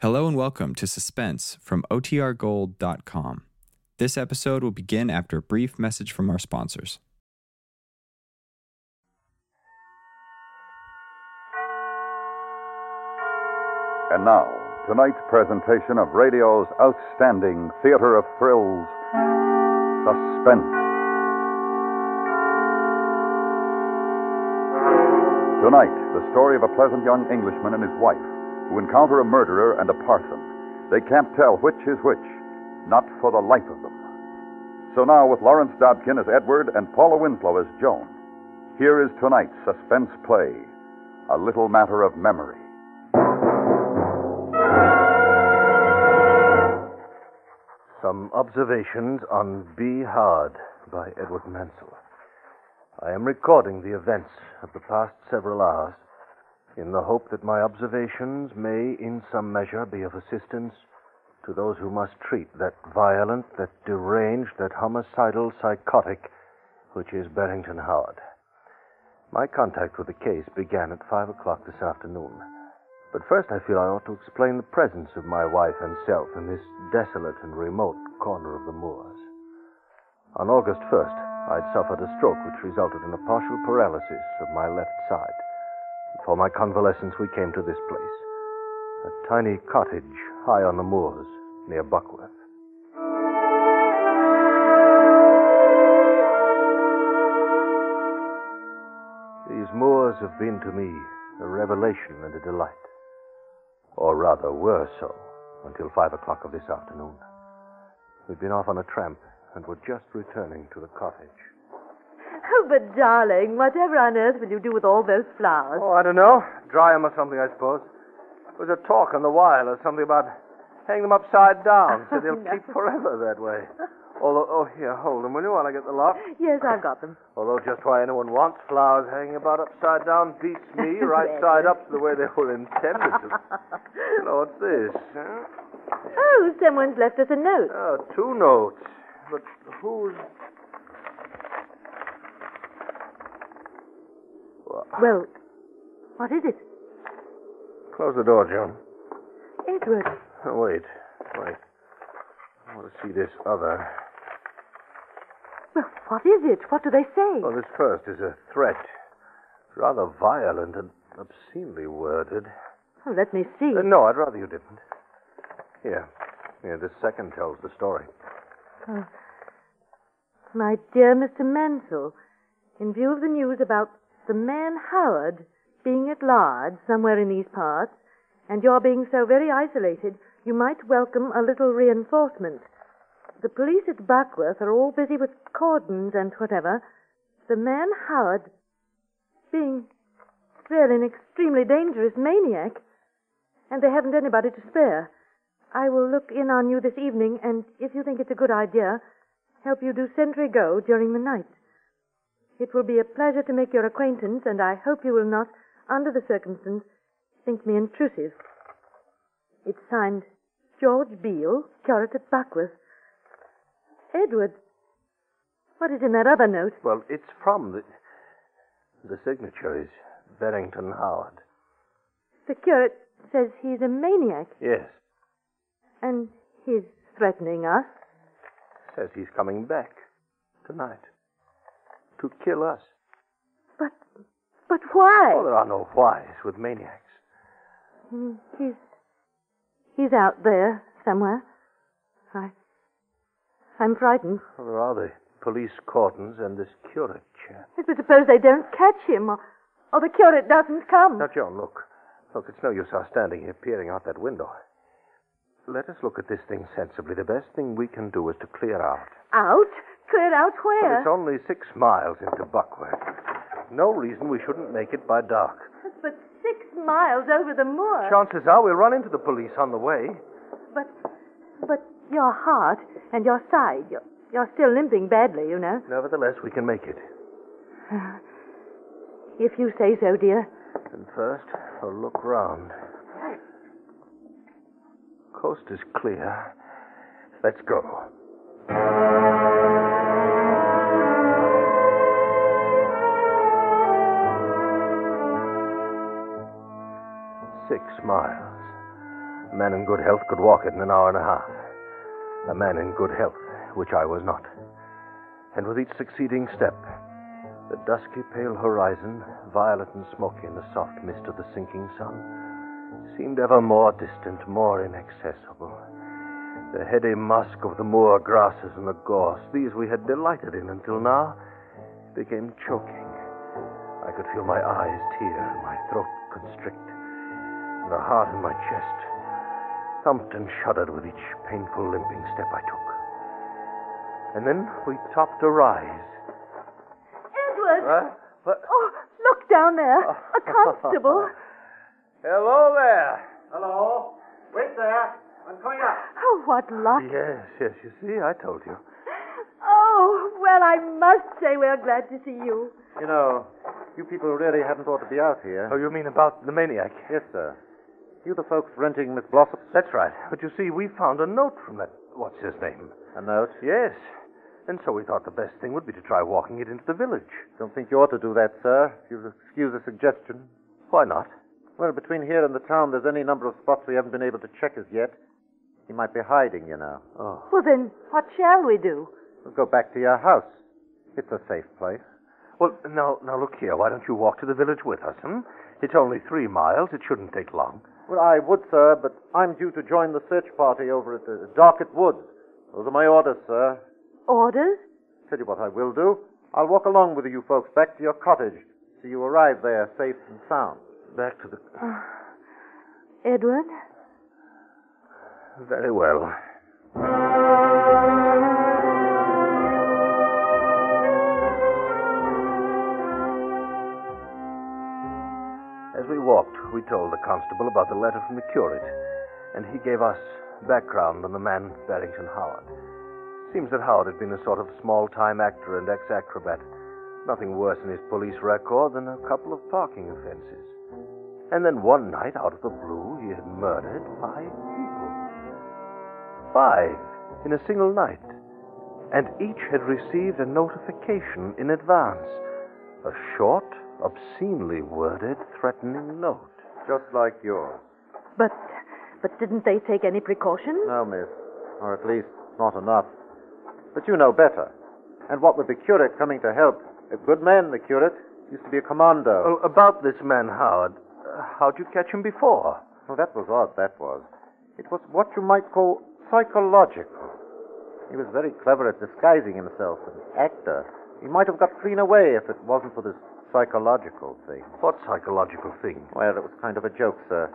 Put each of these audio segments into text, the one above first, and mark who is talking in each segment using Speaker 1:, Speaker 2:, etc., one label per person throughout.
Speaker 1: Hello and welcome to Suspense from OTRGold.com. This episode will begin after a brief message from our sponsors.
Speaker 2: And now, tonight's presentation of radio's outstanding theater of thrills, Suspense. Tonight, the story of a pleasant young Englishman and his wife who encounter a murderer and a parson. They can't tell which is which, not for the life of them. So now, with Lawrence Dobkin as Edward and Paula Winslow as Joan, here is tonight's suspense play, A Little Matter of Memory.
Speaker 3: Some observations on Be Hard by Edward Mansell. I am recording the events of the past several hours in the hope that my observations may, in some measure, be of assistance to those who must treat that violent, that deranged, that homicidal psychotic which is Barrington Howard. My contact with the case began at five o'clock this afternoon. But first, I feel I ought to explain the presence of my wife and self in this desolate and remote corner of the moors. On August 1st, I'd suffered a stroke which resulted in a partial paralysis of my left side. For my convalescence, we came to this place a tiny cottage high on the moors near Buckworth. These moors have been to me a revelation and a delight. Or rather, were so until five o'clock of this afternoon. We'd been off on a tramp and were just returning to the cottage.
Speaker 4: Oh, but darling, whatever on earth will you do with all those flowers?
Speaker 3: Oh, I don't know. Dry 'em or something, I suppose. There was a talk on the wireless, something about hang them upside down, so they'll
Speaker 4: No.
Speaker 3: keep forever that way. Although, oh, here, hold them, will you, while I get the lock?
Speaker 4: Yes, I've got them.
Speaker 3: Although just why anyone wants flowers hanging about upside down beats me right side up the way they were intended to. Hello, what's this? Huh?
Speaker 4: Oh, someone's left us a note.
Speaker 3: Oh, two notes. But who's... Well,
Speaker 4: what is it?
Speaker 3: Close the door, Joan.
Speaker 4: Edward.
Speaker 3: Oh, wait, wait. I want to see this other.
Speaker 4: Well, what is it? What do they say?
Speaker 3: Well, this first is a threat. Rather violent and obscenely worded.
Speaker 4: Oh, let me see.
Speaker 3: Uh, no, I'd rather you didn't. Here. Here, this second tells the story.
Speaker 4: Oh. My dear Mr. Mansell, in view of the news about the man Howard being at large somewhere in these parts, and your being so very isolated, you might welcome a little reinforcement. The police at Buckworth are all busy with cordons and whatever. The man Howard being really an extremely dangerous maniac, and they haven't anybody to spare. I will look in on you this evening, and if you think it's a good idea, help you do sentry go during the night. It will be a pleasure to make your acquaintance, and I hope you will not, under the circumstances, think me intrusive. It's signed George Beale, curate at Buckworth. Edward, what is in that other note?
Speaker 3: Well, it's from the. The signature is Barrington Howard.
Speaker 4: The curate says he's a maniac,
Speaker 3: Yes.
Speaker 4: and he's threatening us.
Speaker 3: Says he's coming back tonight to kill us.
Speaker 4: But, but why?
Speaker 3: Oh, there are no whys with maniacs.
Speaker 4: Mm, He's he's out there somewhere. I I'm frightened.
Speaker 3: Well, there are the police cordons and this curate chap.
Speaker 4: But suppose they don't catch him, or, or the curate doesn't come.
Speaker 3: Now, Joan, look. Look, it's no use our standing here peering out that window. Let us look at this thing sensibly. The best thing we can do is to clear out.
Speaker 4: Out? Clear out
Speaker 3: Well,
Speaker 4: where?
Speaker 3: it's only six miles into Buckworth. No reason we shouldn't make it by dark.
Speaker 4: But six miles over the moor.
Speaker 3: Chances are we'll run into the police on the way.
Speaker 4: But, but your heart and your side, you're, you're still limping badly, you know.
Speaker 3: Nevertheless, we can make it.
Speaker 4: If you say so, dear.
Speaker 3: And first, a look round. Coast is clear. Let's go. Six A man in good health could walk it in an hour and a half. A man in good health, which I was not. And with each succeeding step, the dusky pale horizon, violet and smoky in the soft mist of the sinking sun, seemed ever more distant, more inaccessible. The heady musk of the moor grasses and the gorse, these we had delighted in until now, became choking. I could feel my eyes tear my throat constrict, and the heart in my chest thumped and shuddered with each painful limping step I took. And then we topped a rise.
Speaker 4: Edward!
Speaker 3: Huh? What?
Speaker 4: Oh, look down there. Oh. A constable.
Speaker 3: Hello there.
Speaker 5: Hello? Wait there. I'm coming up.
Speaker 4: Oh, what luck.
Speaker 3: Yes, yes, you see, I told you.
Speaker 4: Oh, well, I must say we're glad to see you.
Speaker 5: You know, you people really hadn't ought to be out here.
Speaker 3: Oh, you mean about the maniac?
Speaker 5: Yes, sir. You the folks renting Miss Blossom?
Speaker 3: That's right. But you see, we found a note from that. What's his name?
Speaker 5: A note?
Speaker 3: Yes. And so we thought the best thing would be to try walking it into the village.
Speaker 5: Don't think you ought to do that, sir. If you'll excuse a suggestion.
Speaker 3: Why not?
Speaker 5: Well, between here and the town, there's any number of spots we haven't been able to check as yet. He might be hiding, you know.
Speaker 3: Oh.
Speaker 4: Well, then, what shall we do?
Speaker 5: We'll go back to your house. It's a safe place.
Speaker 3: Well, now, now look here. Why don't you walk to the village with us, hmm? It's only three miles. It shouldn't take long.
Speaker 5: Well, I would, sir, but I'm due to join the search party over at the Darket Woods. Those are my orders, sir.
Speaker 4: Orders?
Speaker 5: Tell you what I will do. I'll walk along with you folks back to your cottage so you arrive there safe and sound.
Speaker 3: Back to the.
Speaker 4: Edward?
Speaker 3: Very well. We told the constable about the letter from the curate, and he gave us background on the man Barrington Howard. Seems that Howard had been a sort of small time actor and ex acrobat. Nothing worse in his police record than a couple of parking offenses. And then one night, out of the blue, he had murdered five people. Five in a single night. And each had received a notification in advance. A short, obscenely worded, threatening note.
Speaker 5: Just like yours.
Speaker 4: But, but didn't they take any precautions?
Speaker 5: No, miss. Or at least not enough. But you know better. And what with the curate coming to help, a good man, the curate, used to be a commando.
Speaker 3: Well, about this man, Howard, uh, how'd you catch him before?
Speaker 5: Oh, that was odd, that was. It was what you might call psychological. He was very clever at disguising himself, an actor. He might have got clean away if it wasn't for this psychological thing.
Speaker 3: What psychological thing?
Speaker 5: Well, it was kind of a joke, sir.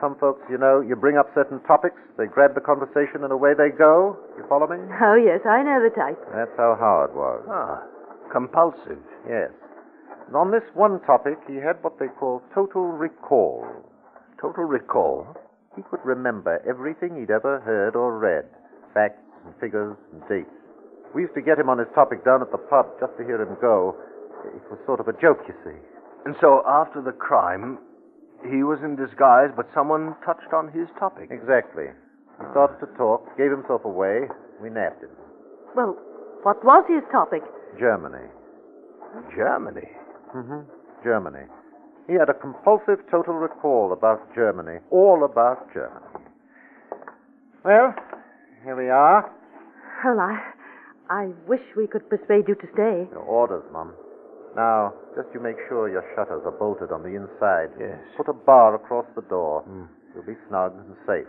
Speaker 5: Some folks, you know, you bring up certain topics, they grab the conversation, and away they go. You follow me?
Speaker 4: Oh, yes, I know the type.
Speaker 5: That's how Howard was.
Speaker 3: Ah, compulsive.
Speaker 5: Yes. And on this one topic, he had what they call total recall.
Speaker 3: Total recall.
Speaker 5: He could remember everything he'd ever heard or read facts and figures and dates. We used to get him on his topic down at the pub just to hear him go. It was sort of a joke, you see.
Speaker 3: And so after the crime, he was in disguise, but someone touched on his topic.
Speaker 5: Exactly. He started to talk, gave himself away. We nabbed him.
Speaker 4: Well, what was his topic?
Speaker 5: Germany.
Speaker 3: Germany.
Speaker 5: Mm-hmm. Germany. He had a compulsive total recall about Germany. All about Germany. Well, here we are.
Speaker 4: Well, I, I wish we could persuade you to stay.
Speaker 5: Your orders, Mum. Now, just you make sure your shutters are bolted on the inside.
Speaker 3: Yes.
Speaker 5: Put a bar across the door. You'll be snug and safe.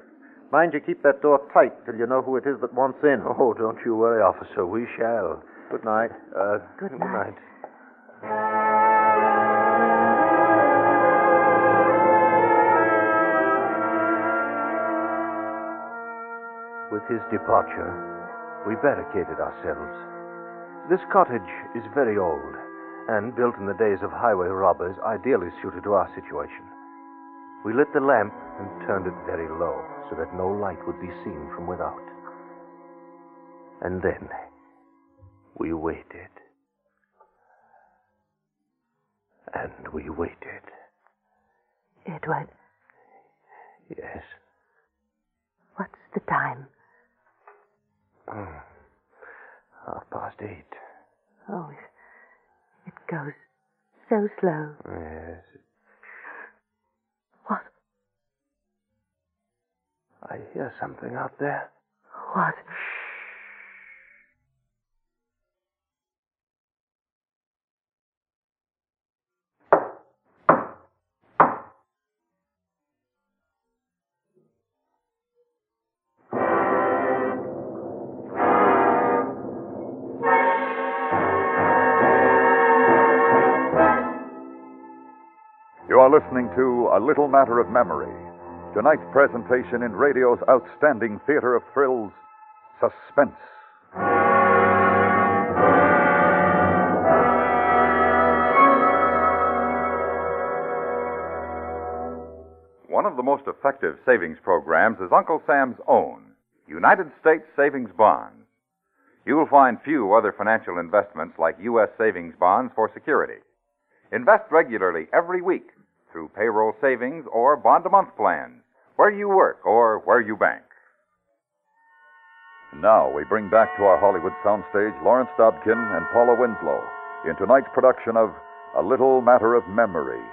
Speaker 5: Mind you keep that door tight till you know who it is that wants in.
Speaker 3: Oh, don't you worry, officer. We shall.
Speaker 5: Good night.
Speaker 3: Uh,
Speaker 4: Good
Speaker 3: good
Speaker 4: night.
Speaker 3: night. With his departure, we barricaded ourselves. This cottage is very old and built in the days of highway robbers, ideally suited to our situation. We lit the lamp and turned it very low so that no light would be seen from without. And then we waited. And we waited.
Speaker 4: Edward,
Speaker 3: Yes.
Speaker 4: what's the time?
Speaker 3: Mm. Half past eight.
Speaker 4: Oh, goes so slow.
Speaker 3: Yes.
Speaker 4: What?
Speaker 3: I hear something out there.
Speaker 4: What?
Speaker 2: Listening to A Little Matter of Memory, tonight's presentation in radio's outstanding theater of thrills, Suspense. One of the most effective savings programs is Uncle Sam's own United States Savings Bonds. You will find few other financial investments like U.S. savings bonds for security. Invest regularly every week through payroll savings or bond a month plans, where you work or where you bank. Now we bring back to our Hollywood soundstage Lawrence Dobkin and Paula Winslow in tonight's production of A Little Matter of Memory,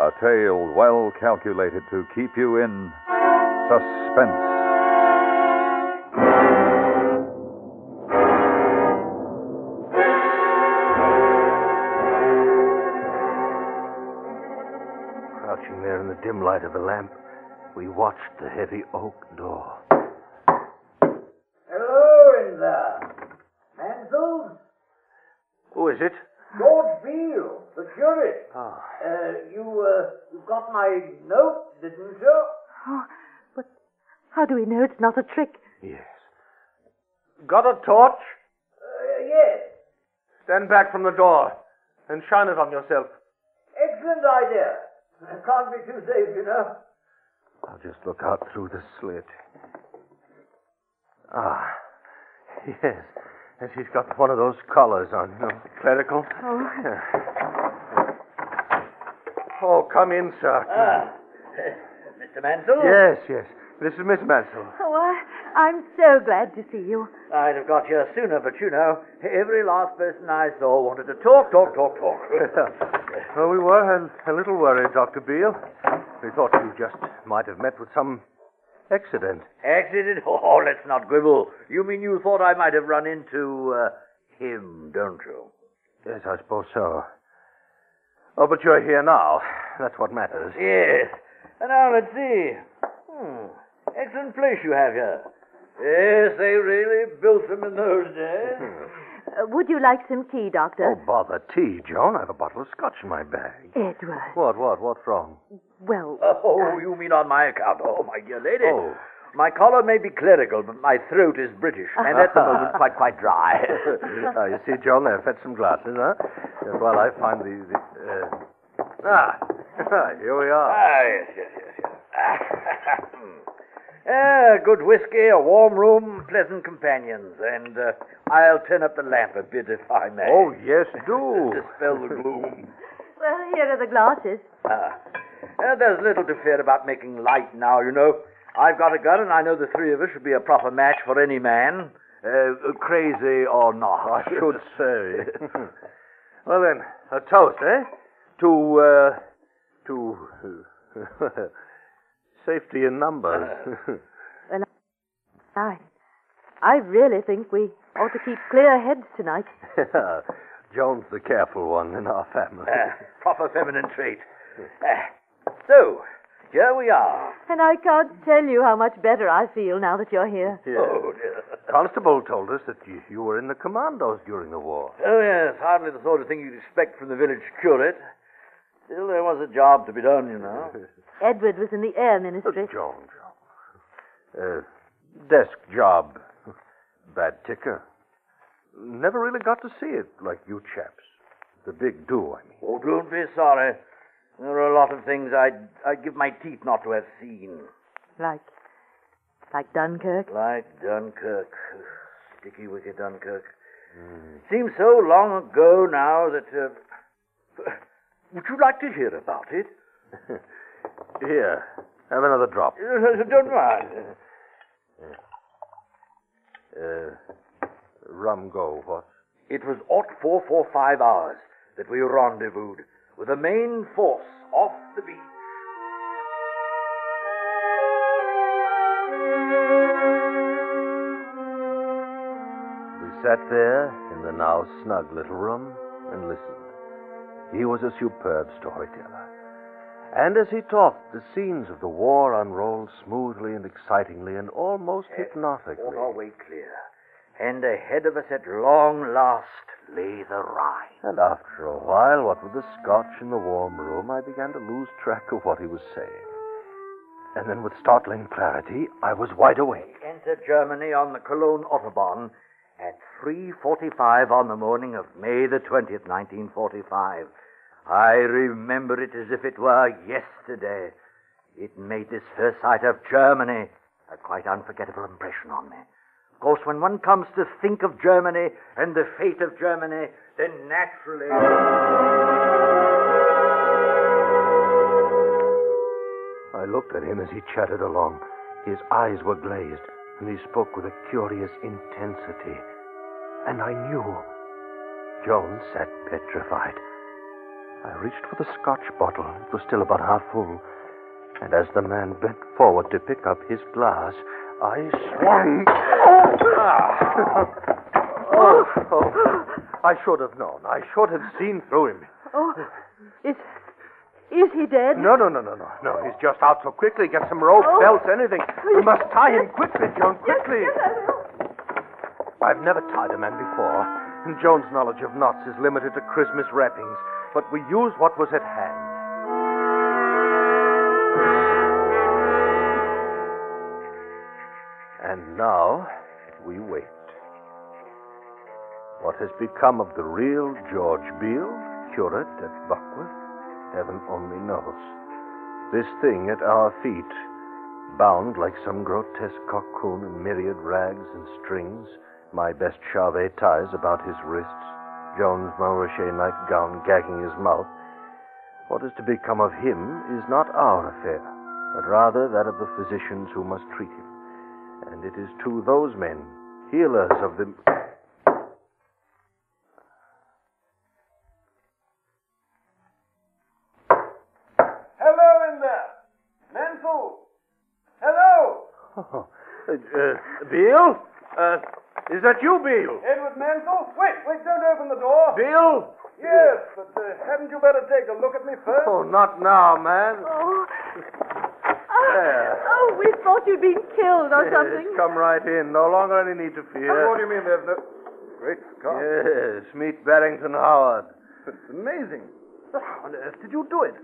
Speaker 2: a tale well calculated to keep you in suspense.
Speaker 3: Light of the lamp, we watched the heavy oak door.
Speaker 6: Hello in there. Mansell?
Speaker 3: Who is it?
Speaker 6: George Beale, the curate.
Speaker 3: Ah,
Speaker 6: Uh, you, uh, you got my note, didn't you?
Speaker 4: Oh, but how do we know it's not a trick?
Speaker 3: yes. Got a torch?
Speaker 6: Uh, yes.
Speaker 3: Stand back from the door and shine it on yourself.
Speaker 6: Excellent idea. It can't be too safe, you know.
Speaker 3: I'll just look out through the slit. Ah, yes. And she's got one of those collars on, you know, clerical.
Speaker 4: Oh,
Speaker 3: Oh, come in, sir.
Speaker 6: Ah. Mr. Mansell?
Speaker 3: Yes, yes. This is Miss Mansell.
Speaker 4: oh I, I'm so glad to see you.
Speaker 6: I'd have got here sooner, but you know, every last person I saw wanted to talk, talk, talk, talk.
Speaker 3: well, we were a, a little worried, Dr. Beale. We thought you just might have met with some accident.
Speaker 6: Accident? Oh, let's not quibble. You mean you thought I might have run into uh, him, don't you?
Speaker 3: Yes, I suppose so. Oh, but you're here now. That's what matters.
Speaker 6: Yes. And now let's see. Hmm. Excellent place you have here. Yes, they really built them in those days.
Speaker 4: Uh, would you like some tea, Doctor?
Speaker 3: Oh, bother tea, Joan. I have a bottle of scotch in my bag.
Speaker 4: Edward.
Speaker 3: What, what, what's wrong?
Speaker 4: Well,
Speaker 6: Oh, you mean on my account? Oh, my dear lady.
Speaker 3: Oh.
Speaker 6: My collar may be clerical, but my throat is British, and at the moment quite, quite dry.
Speaker 3: ah, you see, Joan, there, fetch some glasses, huh? While I find the. the uh... Ah, here we are.
Speaker 6: Ah, yes, yes, yes, yes. Ah, good whiskey, a warm room, pleasant companions, and uh, I'll turn up the lamp a bit if I may.
Speaker 3: Oh, yes, do.
Speaker 6: Dispel the gloom.
Speaker 4: well, here are the glasses.
Speaker 6: Ah. Uh, there's little to fear about making light now, you know. I've got a gun, and I know the three of us should be a proper match for any man, uh, crazy or not.
Speaker 3: I should say. well, then, a toast, eh? To, uh, to. Safety in numbers.
Speaker 4: Well, I, I really think we ought to keep clear heads tonight.
Speaker 3: Joan's the careful one in our family.
Speaker 6: Ah, proper feminine trait. Ah, so, here we are.
Speaker 4: And I can't tell you how much better I feel now that you're here.
Speaker 3: Yes.
Speaker 6: Oh, dear.
Speaker 3: Constable told us that you, you were in the commandos during the war.
Speaker 6: Oh, yes, hardly the sort of thing you'd expect from the village curate. Still, there was a job to be done, you know.
Speaker 4: Edward was in the air ministry.
Speaker 3: Joan, Joan. Uh, desk job. Bad ticker. Never really got to see it like you chaps. The big do, I mean.
Speaker 6: Oh, don't be sorry. There are a lot of things I'd, I'd give my teeth not to have seen.
Speaker 4: Like, like Dunkirk.
Speaker 6: Like Dunkirk. Sticky wicked Dunkirk. Seems so long ago now that. Uh, would you like to hear about it?
Speaker 3: Here, have another drop.
Speaker 6: Don't mind.
Speaker 3: Uh, uh, rum go, what?
Speaker 6: It was ought four four five hours that we rendezvoused with the main force off the beach.
Speaker 3: We sat there in the now snug little room and listened. He was a superb storyteller. And as he talked, the scenes of the war unrolled smoothly and excitingly and almost hypnotically.
Speaker 6: All our way clear. And ahead of us at long last lay the Rhine.
Speaker 3: And after a while, what with the scotch in the warm room, I began to lose track of what he was saying. And then, with startling clarity, I was wide awake.
Speaker 6: Entered Germany on the Cologne Autobahn at 3.45 on the morning of May the 20th, 1945. I remember it as if it were yesterday. It made this first sight of Germany a quite unforgettable impression on me. Of course, when one comes to think of Germany and the fate of Germany, then naturally.
Speaker 3: I looked at him as he chattered along. His eyes were glazed, and he spoke with a curious intensity. And I knew. Jones sat petrified. I reached for the scotch bottle. It was still about half full. And as the man bent forward to pick up his glass, I swung. Oh! oh. Oh. I should have known. I should have seen through him.
Speaker 4: Oh, is is he dead?
Speaker 3: No, no, no, no, no. No, he's just out so quickly. Get some rope,
Speaker 4: Oh.
Speaker 3: belts, anything. We must tie him quickly, Joan, quickly. Yes, yes, I've never tied a man before, and Joan's knowledge of knots is limited to Christmas wrappings, but we used what was at hand. And now we wait. What has become of the real George Beale, curate at Buckworth? Heaven only knows. This thing at our feet, bound like some grotesque cocoon in myriad rags and strings, my best Charvet ties about his wrists, Joan's Montrachet nightgown gagging his mouth. What is to become of him is not our affair, but rather that of the physicians who must treat him. And it is to those men, healers of the.
Speaker 7: Hello in there. Mansell. Hello.
Speaker 3: Oh, uh, uh, Beale? Uh, is that you, Beale?
Speaker 7: Edward Mansell. Wait, wait, don't open the door.
Speaker 3: Beale?
Speaker 7: Yes, but uh, hadn't you better take a look at me first?
Speaker 3: Oh, not now, man.
Speaker 4: Oh.
Speaker 3: There.
Speaker 4: Oh, we thought you'd been killed or
Speaker 3: Yes,
Speaker 4: something.
Speaker 3: come right in. No longer any need to fear.
Speaker 7: Oh, What do you mean there's no... Great Scott.
Speaker 3: Yes, meet Barrington Howard.
Speaker 7: It's amazing. How on earth did you do it?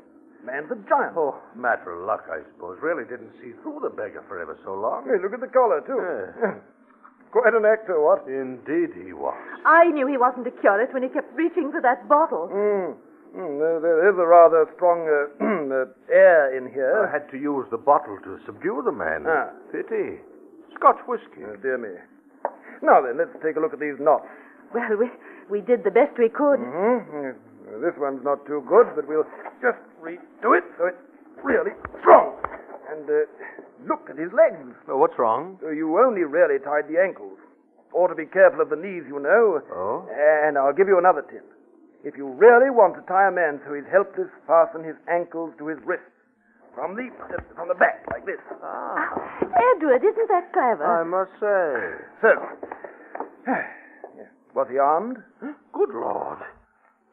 Speaker 7: Man's a giant.
Speaker 3: Oh, matter of luck, I suppose. Really didn't see through the beggar for ever so long.
Speaker 7: Hey, look at the collar, too.
Speaker 3: Yeah.
Speaker 7: Quite an actor, what?
Speaker 3: Indeed he was.
Speaker 4: I knew he wasn't a curate when he kept reaching for that bottle.
Speaker 7: Mm. Mm, there, there is a rather strong uh, uh, air in here.
Speaker 3: I had to use the bottle to subdue the man.
Speaker 7: Ah.
Speaker 3: Pity. Scotch whiskey.
Speaker 7: Oh, dear me. Now then, let's take a look at these knots.
Speaker 4: Well, we we did the best we could.
Speaker 7: Mm-hmm. This one's not too good, but we'll just redo it so it's really strong. And uh, look at his legs.
Speaker 3: Oh, what's wrong?
Speaker 7: So you only really tied the ankles. Ought to be careful of the knees, you know.
Speaker 3: Oh?
Speaker 7: And I'll give you another tip. If you really want to tie a man so he's helpless, fasten his ankles to his wrists. From the uh, from the back, like this.
Speaker 3: Ah,
Speaker 4: Edward, isn't that clever?
Speaker 3: I must say.
Speaker 7: So. Was he armed?
Speaker 3: Good Lord.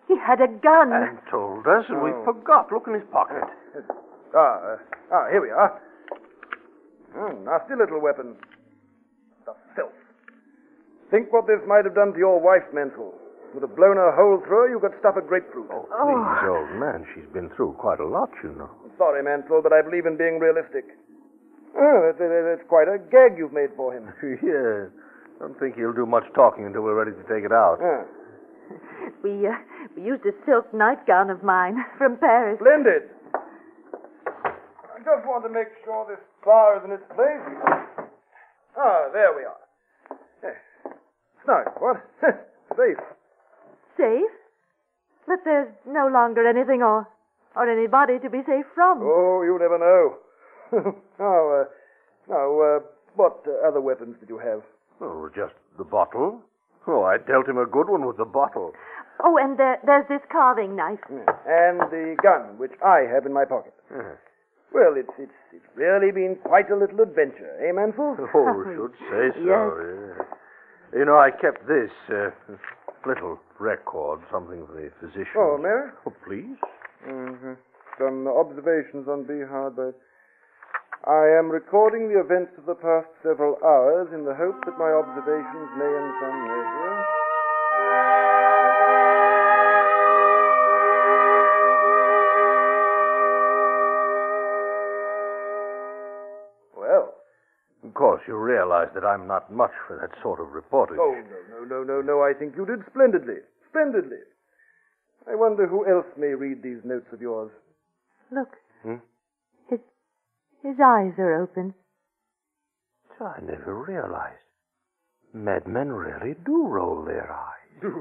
Speaker 4: He had a gun.
Speaker 3: And told us, and we
Speaker 7: Oh.
Speaker 3: forgot. Look in his pocket.
Speaker 7: Ah, uh, ah, here we are. Mm, nasty little weapon. The filth. Think what this might have done to your wife, Mansell. Would have blown a hole through her, you could stuff a grapefruit.
Speaker 3: Oh,
Speaker 4: Oh.
Speaker 3: please, old man. She's been through quite a lot, you know.
Speaker 7: Sorry, Mansell, but I believe in being realistic. Oh, that, that- that's quite a gag you've made for him.
Speaker 3: yes. Don't think he'll do much talking until we're ready to take it out.
Speaker 7: Ah,
Speaker 4: We uh, we used a silk nightgown of mine from Paris.
Speaker 7: splendid. I just want to make sure this bar is in its place. Ah, there we are. Eh, Snug, what? Safe.
Speaker 4: Safe? But there's no longer anything or or anybody to be safe from.
Speaker 7: Oh, you never know. now, uh, now, uh, what uh, other weapons did you have?
Speaker 3: Oh, just the bottle. Oh, I dealt him a good one with the bottle.
Speaker 4: Oh, and there, there's this carving knife.
Speaker 7: And the gun, which I have in my pocket.
Speaker 3: Yes.
Speaker 7: Well, it's it's it's really been quite a little adventure, eh, Mansell?
Speaker 3: Oh, should say so.
Speaker 4: Yes.
Speaker 3: yeah. You know, I kept this uh, little record, something for the physician.
Speaker 7: Oh, Mary?
Speaker 3: Oh, please.
Speaker 7: Mm-hmm. Some observations on B. Hardbird. I am recording the events of the past several hours in the hope that my observations may in some measure.
Speaker 3: You realize that I'm not much for that sort of reporting.
Speaker 7: oh, no, no, no, no, no. I think you did splendidly. Splendidly. I wonder who else may read these notes of yours.
Speaker 4: Look.
Speaker 3: Hmm?
Speaker 4: His, his eyes are open.
Speaker 3: I never realized. Madmen really do roll their eyes.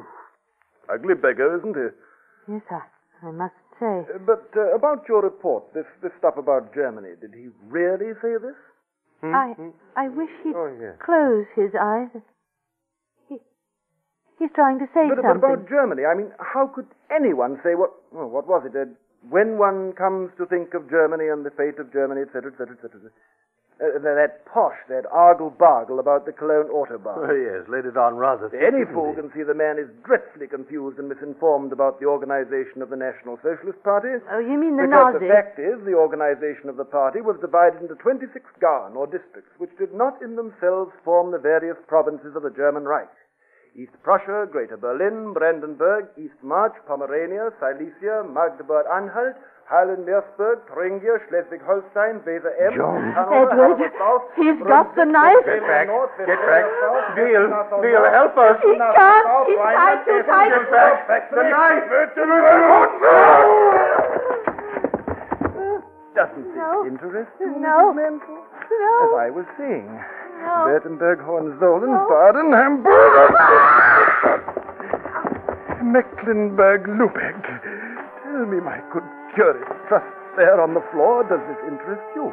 Speaker 7: Ugly beggar, isn't he?
Speaker 4: Yes, I, I must say.
Speaker 7: Uh, But uh, about your report, this, this stuff about Germany, did he really say this?
Speaker 4: I, I wish he'd
Speaker 3: Oh, yes.
Speaker 4: close his eyes. He, he's trying to say
Speaker 7: But, but
Speaker 4: something.
Speaker 7: about Germany, I mean, how could anyone say what? Oh, what was it? Uh, when one comes to think of Germany and the fate of Germany, etc., etc., etc. Uh, that posh, that argle-bargle about the Cologne Autobahn.
Speaker 3: Oh,
Speaker 7: Autobahn.
Speaker 3: yes, laid it on rather thick,
Speaker 7: Any fool can see the man is dreadfully confused and misinformed about the organization of the National Socialist Party.
Speaker 4: oh, you mean the
Speaker 7: because
Speaker 4: Nazis?
Speaker 7: the fact is, the organization of the party was divided into 26 Garn, or districts, which did not in themselves form the various provinces of the German Reich. East Prussia, Greater Berlin, Brandenburg, East March, Pomerania, Silesia, Magdeburg-Anhalt, Halle-Merseburg, Thuringia, Schleswig-Holstein, Weser M,
Speaker 3: John.
Speaker 4: Edward,
Speaker 7: Hanover South,
Speaker 4: he's got the knife.
Speaker 7: Bremen
Speaker 3: back. Get back.
Speaker 7: South,
Speaker 3: Neil, Neil, help us.
Speaker 4: He can't. He's
Speaker 7: Rhineland,
Speaker 4: tied too
Speaker 7: Essen,
Speaker 4: tight.
Speaker 7: Get back. Back the knife. Doesn't this
Speaker 4: No.
Speaker 7: interest you,
Speaker 4: No.
Speaker 7: Mrs. Mansell? As I was saying,
Speaker 4: No.
Speaker 7: Württemberg, Hohenzollern,
Speaker 4: No.
Speaker 7: Baden, Hamburg, Mecklenburg, Lubeck. Tell me, my good curate, just there on the floor, does this interest you?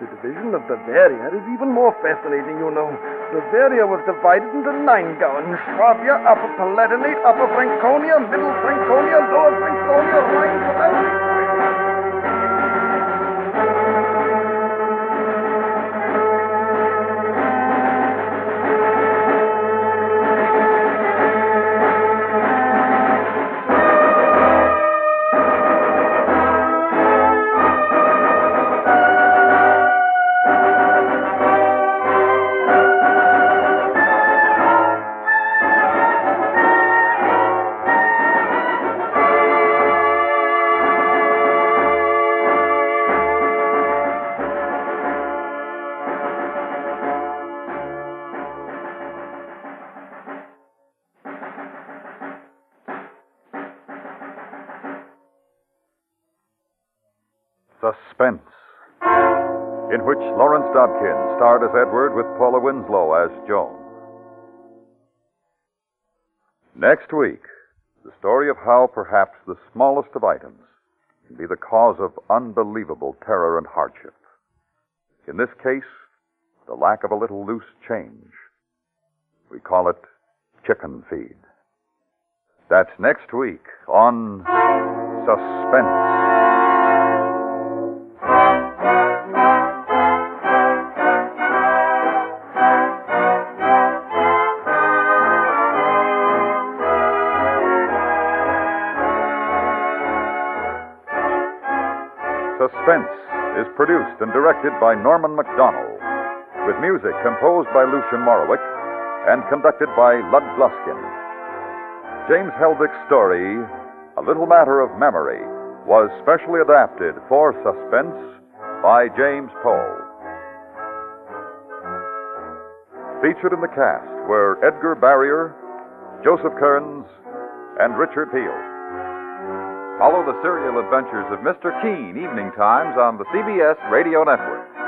Speaker 7: The division of Bavaria is even more fascinating, you know. Bavaria was divided into nine gowns. Swabia, Upper Palatinate, Upper Franconia, Middle Franconia, Lower Franconia, Rhine.
Speaker 2: Lawrence Dobkin starred as Edward with Paula Winslow as Joan. Next week, the story of how perhaps the smallest of items can be the cause of unbelievable terror and hardship. In this case, the lack of a little loose change. We call it chicken feed. That's next week on Suspense. Suspense is produced and directed by Norman Macdonnell, with music composed by Lucien Moraweck and conducted by Lud Gluskin. James Heldick's story, A Little Matter of Memory, was specially adapted for Suspense by James Poe. Featured in the cast were Edgar Barrier, Joseph Kearns, and Richard Peel. Follow the serial adventures of Mr. Keene evening times on the CBS Radio Network.